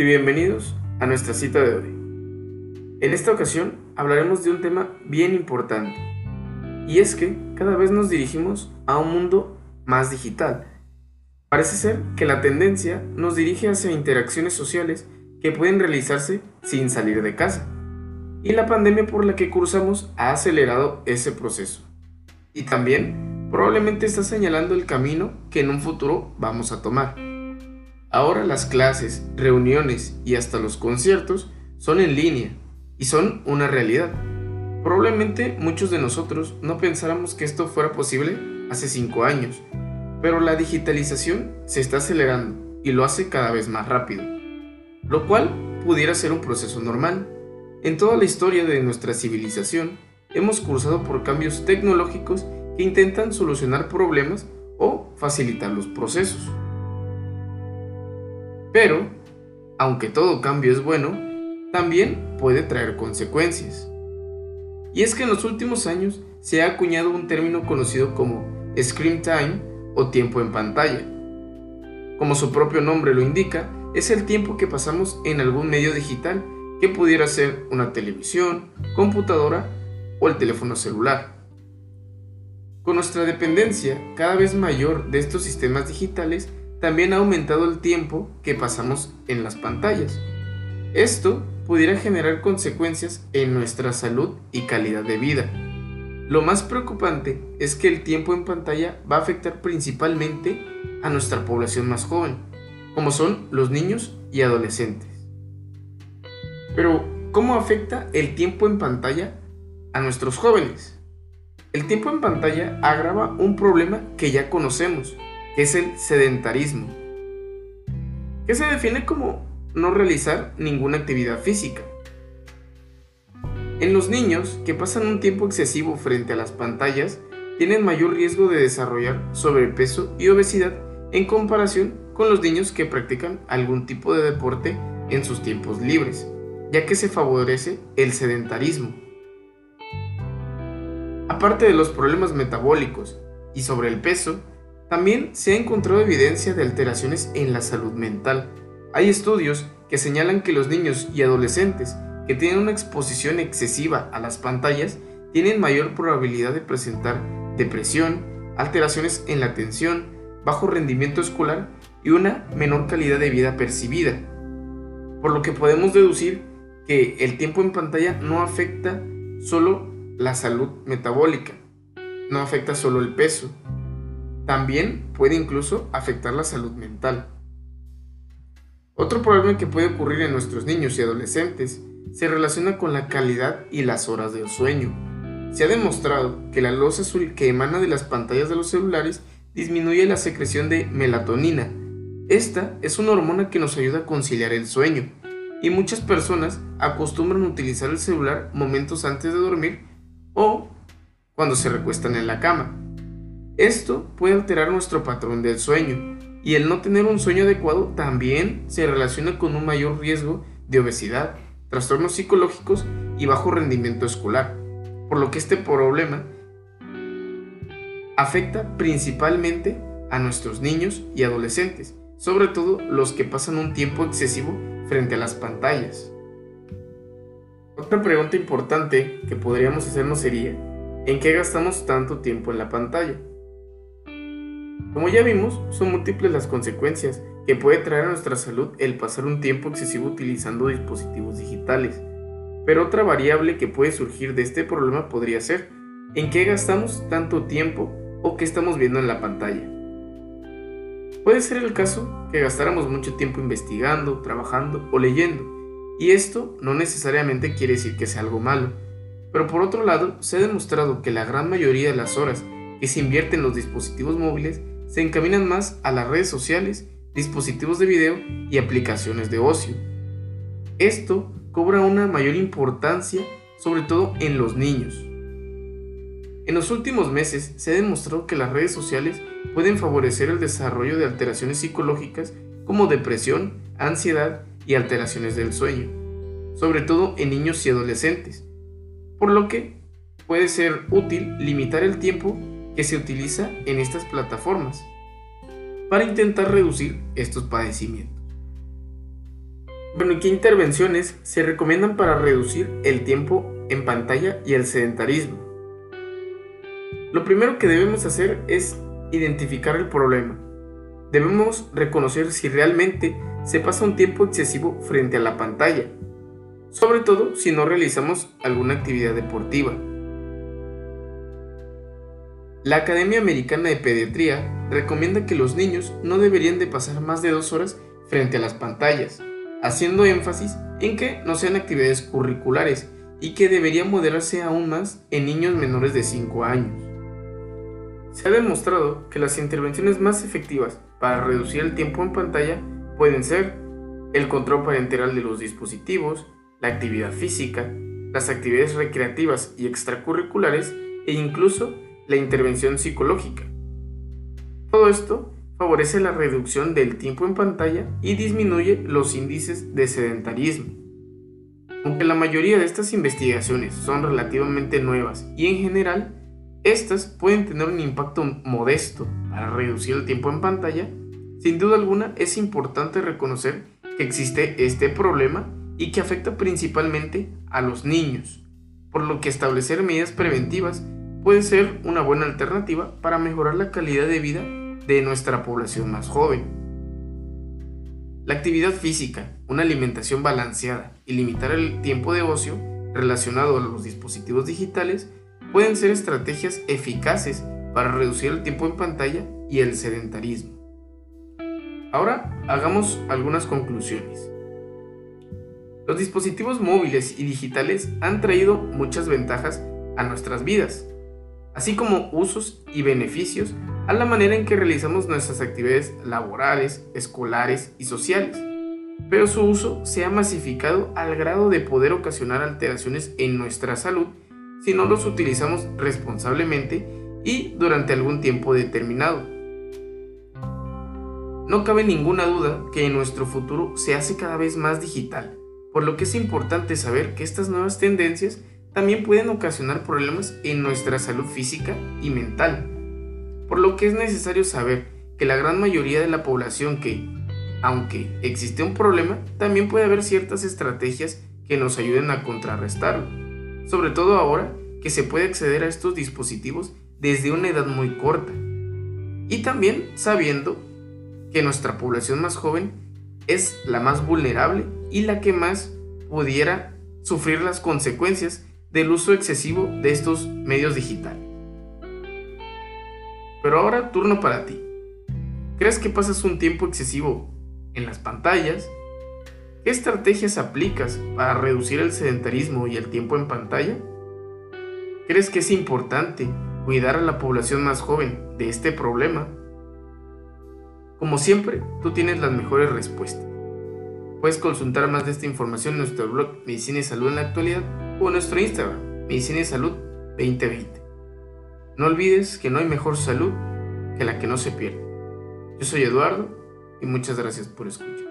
y bienvenidos a nuestra cita de hoy. En esta ocasión hablaremos de un tema bien importante y es que cada vez nos dirigimos a un mundo más digital. Parece ser que la tendencia nos dirige hacia interacciones sociales que pueden realizarse sin salir de casa y la pandemia por la que cursamos ha acelerado ese proceso. Y también probablemente está señalando el camino que en un futuro vamos a tomar. Ahora las clases, reuniones y hasta los conciertos son en línea y son una realidad. Probablemente muchos de nosotros no pensáramos que esto fuera posible hace 5 años, pero la digitalización se está acelerando y lo hace cada vez más rápido, lo cual pudiera ser un proceso normal en toda la historia de nuestra civilización, hemos cursado por cambios tecnológicos que intentan solucionar problemas o facilitar los procesos. Pero, aunque todo cambio es bueno, también puede traer consecuencias. Y es que en los últimos años se ha acuñado un término conocido como screen time o tiempo en pantalla. Como su propio nombre lo indica, es el tiempo que pasamos en algún medio digital que pudiera ser una televisión, computadora o el teléfono celular. Con nuestra dependencia cada vez mayor de estos sistemas digitales, también ha aumentado el tiempo que pasamos en las pantallas. Esto pudiera generar consecuencias en nuestra salud y calidad de vida. Lo más preocupante es que el tiempo en pantalla va a afectar principalmente a nuestra población más joven, como son los niños y adolescentes. Pero, ¿cómo afecta el tiempo en pantalla a nuestros jóvenes? El tiempo en pantalla agrava un problema que ya conocemos, que es el sedentarismo, que se define como no realizar ninguna actividad física. En los niños que pasan un tiempo excesivo frente a las pantallas, tienen mayor riesgo de desarrollar sobrepeso y obesidad en comparación con los niños que practican algún tipo de deporte en sus tiempos libres ya que se favorece el sedentarismo. Aparte de los problemas metabólicos y sobre el peso, también se ha encontrado evidencia de alteraciones en la salud mental. Hay estudios que señalan que los niños y adolescentes que tienen una exposición excesiva a las pantallas tienen mayor probabilidad de presentar depresión, alteraciones en la atención, bajo rendimiento escolar y una menor calidad de vida percibida. Por lo que podemos deducir que el tiempo en pantalla no afecta solo la salud metabólica, no afecta solo el peso, también puede incluso afectar la salud mental. Otro problema que puede ocurrir en nuestros niños y adolescentes se relaciona con la calidad y las horas del sueño. Se ha demostrado que la luz azul que emana de las pantallas de los celulares disminuye la secreción de melatonina. Esta es una hormona que nos ayuda a conciliar el sueño y muchas personas acostumbran utilizar el celular momentos antes de dormir o cuando se recuestan en la cama. Esto puede alterar nuestro patrón del sueño y el no tener un sueño adecuado también se relaciona con un mayor riesgo de obesidad, trastornos psicológicos y bajo rendimiento escolar, por lo que este problema afecta principalmente a nuestros niños y adolescentes, sobre todo los que pasan un tiempo excesivo frente a las pantallas. Otra pregunta importante que podríamos hacernos sería, ¿en qué gastamos tanto tiempo en la pantalla? Como ya vimos, son múltiples las consecuencias que puede traer a nuestra salud el pasar un tiempo excesivo utilizando dispositivos digitales. Pero otra variable que puede surgir de este problema podría ser, ¿en qué gastamos tanto tiempo o qué estamos viendo en la pantalla? Puede ser el caso que gastáramos mucho tiempo investigando, trabajando o leyendo, y esto no necesariamente quiere decir que sea algo malo. Pero por otro lado, se ha demostrado que la gran mayoría de las horas que se invierten en los dispositivos móviles se encaminan más a las redes sociales, dispositivos de video y aplicaciones de ocio. Esto cobra una mayor importancia sobre todo en los niños. En los últimos meses se ha demostrado que las redes sociales pueden favorecer el desarrollo de alteraciones psicológicas como depresión, ansiedad y alteraciones del sueño, sobre todo en niños y adolescentes, por lo que puede ser útil limitar el tiempo que se utiliza en estas plataformas para intentar reducir estos padecimientos. Bueno, ¿y qué intervenciones se recomiendan para reducir el tiempo en pantalla y el sedentarismo? Lo primero que debemos hacer es identificar el problema. Debemos reconocer si realmente se pasa un tiempo excesivo frente a la pantalla, sobre todo si no realizamos alguna actividad deportiva. La Academia Americana de Pediatría recomienda que los niños no deberían de pasar más de dos horas frente a las pantallas, haciendo énfasis en que no sean actividades curriculares y que debería moderarse aún más en niños menores de 5 años. Se ha demostrado que las intervenciones más efectivas para reducir el tiempo en pantalla pueden ser el control parental de los dispositivos, la actividad física, las actividades recreativas y extracurriculares e incluso la intervención psicológica. Todo esto favorece la reducción del tiempo en pantalla y disminuye los índices de sedentarismo. Aunque la mayoría de estas investigaciones son relativamente nuevas y en general, estas pueden tener un impacto modesto para reducir el tiempo en pantalla, sin duda alguna es importante reconocer que existe este problema y que afecta principalmente a los niños, por lo que establecer medidas preventivas puede ser una buena alternativa para mejorar la calidad de vida de nuestra población más joven. La actividad física, una alimentación balanceada y limitar el tiempo de ocio relacionado a los dispositivos digitales pueden ser estrategias eficaces para reducir el tiempo en pantalla y el sedentarismo. Ahora hagamos algunas conclusiones. Los dispositivos móviles y digitales han traído muchas ventajas a nuestras vidas, así como usos y beneficios a la manera en que realizamos nuestras actividades laborales, escolares y sociales. Pero su uso se ha masificado al grado de poder ocasionar alteraciones en nuestra salud si no los utilizamos responsablemente y durante algún tiempo determinado. No cabe ninguna duda que en nuestro futuro se hace cada vez más digital, por lo que es importante saber que estas nuevas tendencias también pueden ocasionar problemas en nuestra salud física y mental, por lo que es necesario saber que la gran mayoría de la población que, aunque existe un problema, también puede haber ciertas estrategias que nos ayuden a contrarrestarlo, sobre todo ahora que se puede acceder a estos dispositivos desde una edad muy corta, y también sabiendo que nuestra población más joven es la más vulnerable y la que más pudiera sufrir las consecuencias del uso excesivo de estos medios digitales. Pero ahora turno para ti. ¿Crees que pasas un tiempo excesivo en las pantallas? ¿Qué estrategias aplicas para reducir el sedentarismo y el tiempo en pantalla? ¿Crees que es importante cuidar a la población más joven de este problema? Como siempre, tú tienes las mejores respuestas. Puedes consultar más de esta información en nuestro blog Medicina y Salud en la actualidad o nuestro Instagram, Medicina y Salud 2020. No olvides que no hay mejor salud que la que no se pierde. Yo soy Eduardo y muchas gracias por escuchar.